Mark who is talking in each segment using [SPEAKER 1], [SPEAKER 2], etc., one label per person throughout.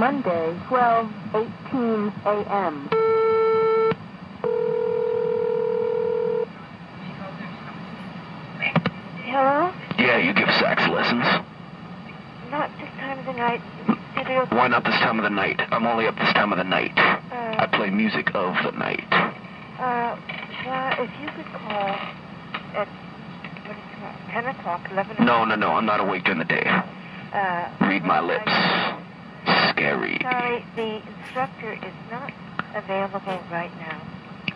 [SPEAKER 1] Monday, 12:18 a.m.
[SPEAKER 2] Hello?
[SPEAKER 3] Yeah, you give sax lessons.
[SPEAKER 2] Not this time of the night.
[SPEAKER 3] Why not this time of the night? I'm only up this time of the night. I
[SPEAKER 2] uh,
[SPEAKER 3] play music of the night.
[SPEAKER 2] uh, well, if you could call at, what is it, 10 o'clock, 11 o'clock.
[SPEAKER 3] No, no, no, I'm not awake during the day.
[SPEAKER 2] Uh,
[SPEAKER 3] Read my lips.
[SPEAKER 2] Sorry, the instructor is not available right now.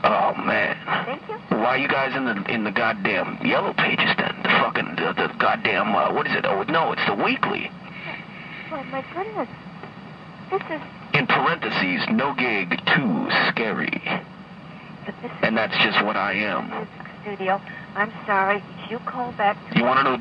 [SPEAKER 3] Oh man.
[SPEAKER 2] Thank you.
[SPEAKER 3] Why are you guys in the in the goddamn yellow pages then? The fucking the, the goddamn uh, what is it? Oh no, it's the weekly.
[SPEAKER 2] Oh, my goodness. This is,
[SPEAKER 3] In parentheses, no gig, too scary.
[SPEAKER 2] but this
[SPEAKER 3] And that's just what I am.
[SPEAKER 2] studio. I'm sorry. You call back
[SPEAKER 3] You want to know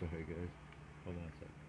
[SPEAKER 4] Sorry, guys. Hold on a sec.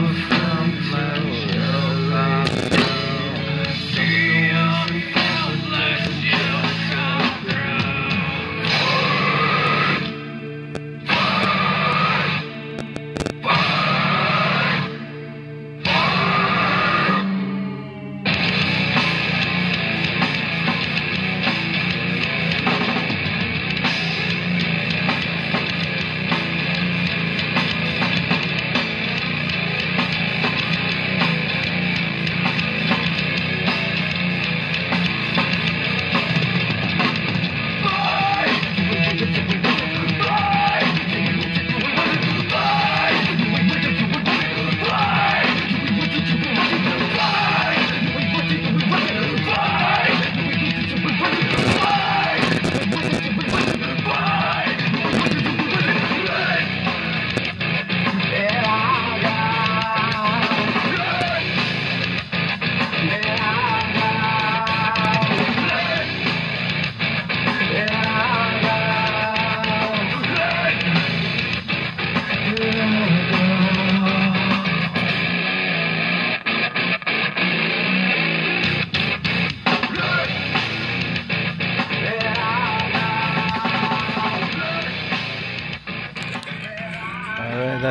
[SPEAKER 5] love.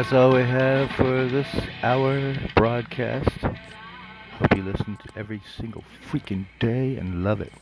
[SPEAKER 6] that's all we have for this hour broadcast. Hope you listen to every single freaking day and love it.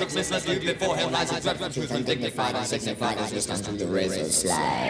[SPEAKER 7] Success must before him, rise and dread, truth undignified and signified as wisdom to the
[SPEAKER 8] razor's slide.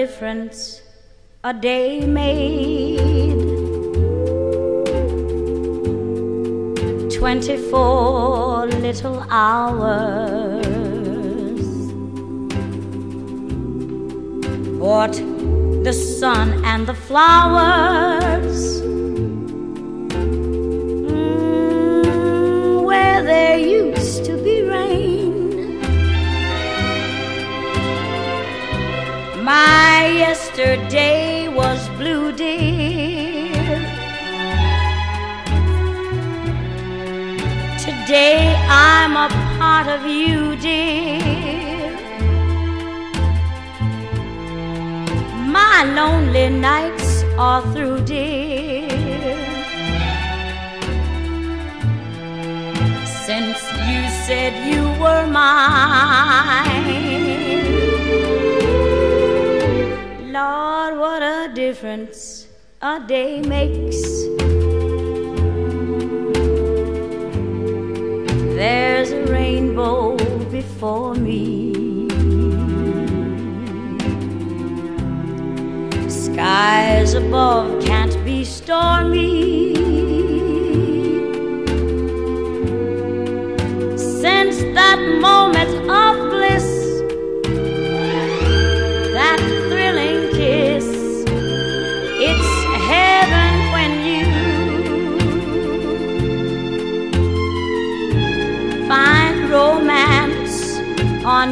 [SPEAKER 8] difference a day made. Twenty four little hours. What the sun and the flowers. dear. Since you said you were mine, Lord, what a difference a day makes. There's a rainbow before me. skies above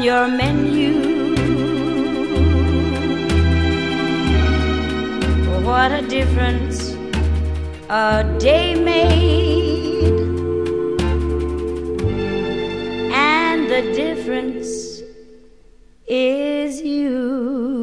[SPEAKER 8] your menu. What a difference a day made, and the difference is you.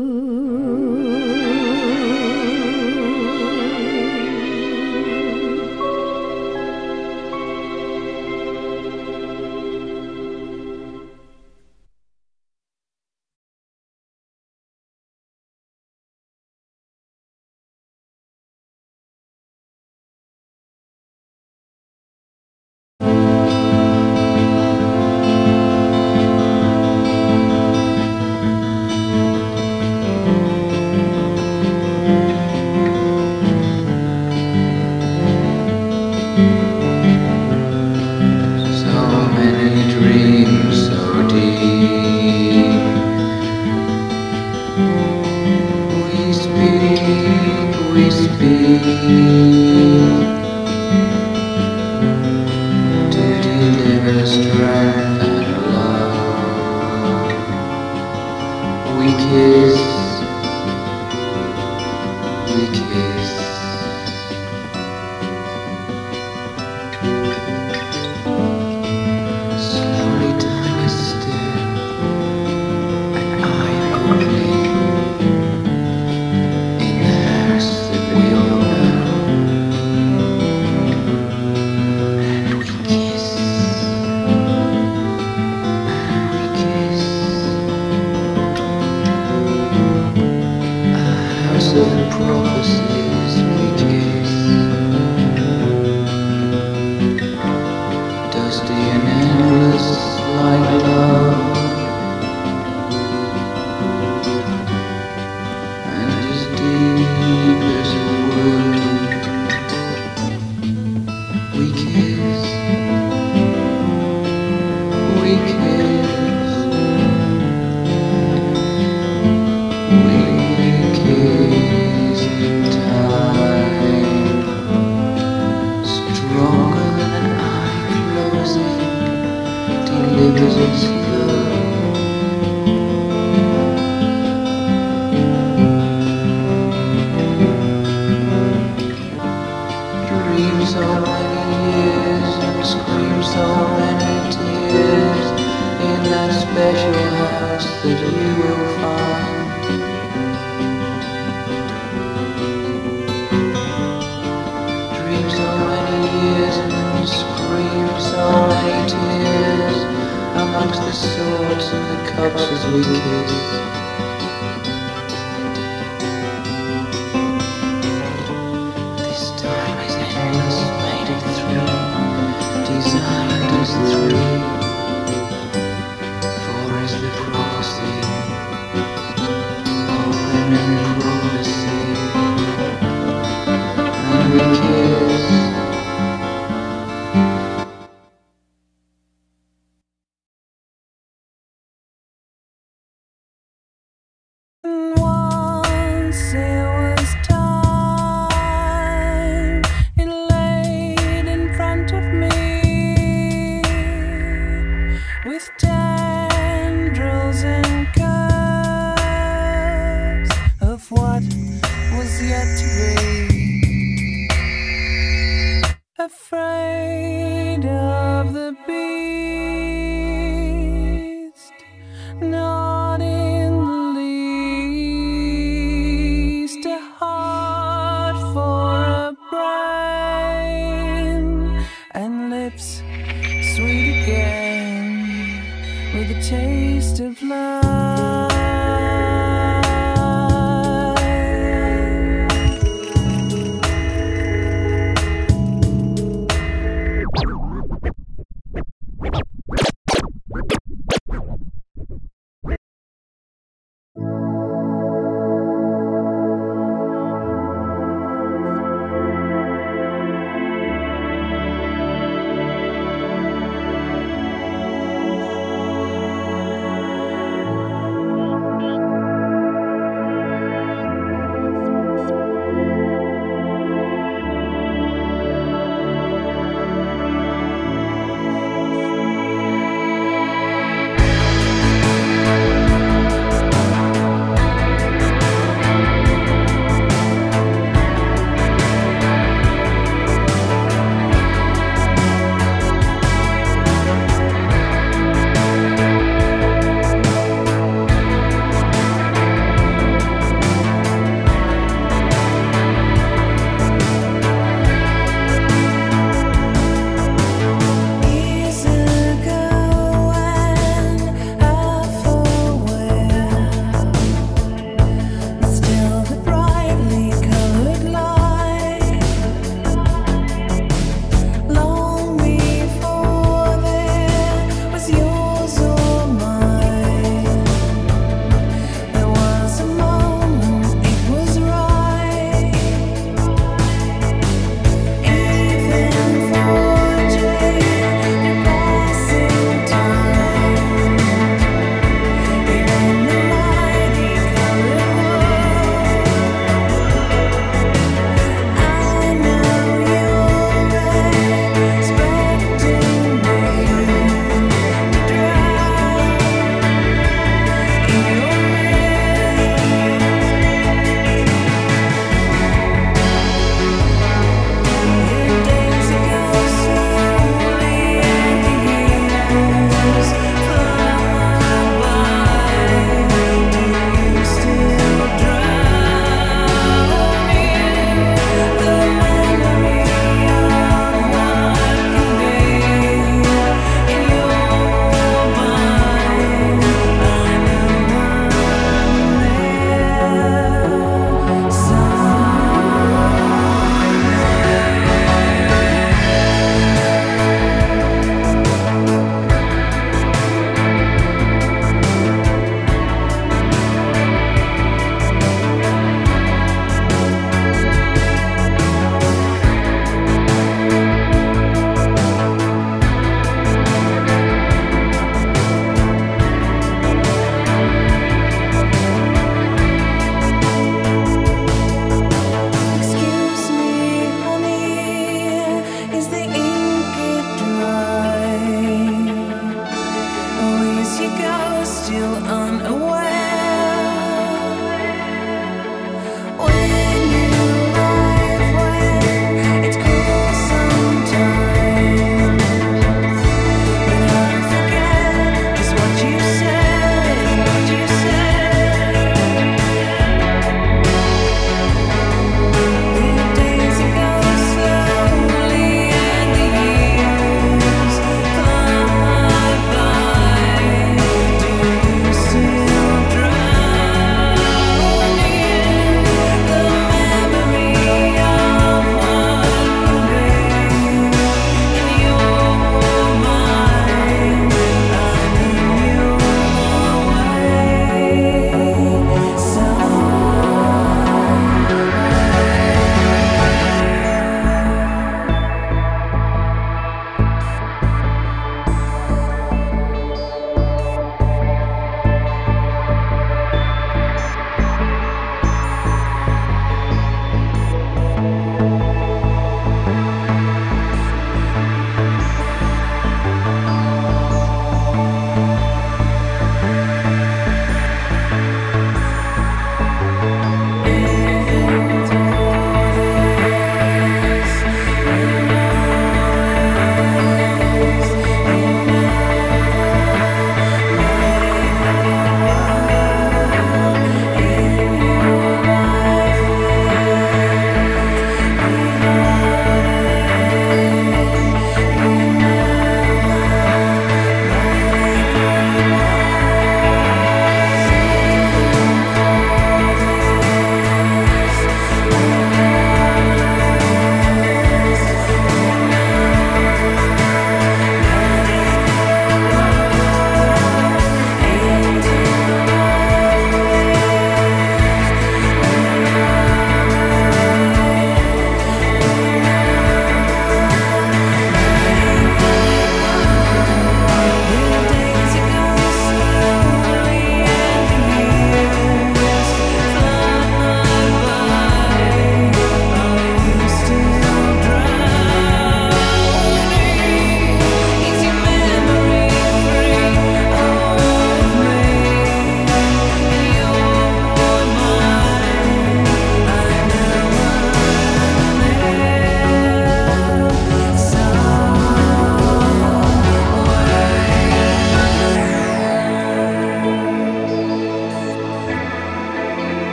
[SPEAKER 9] with. T-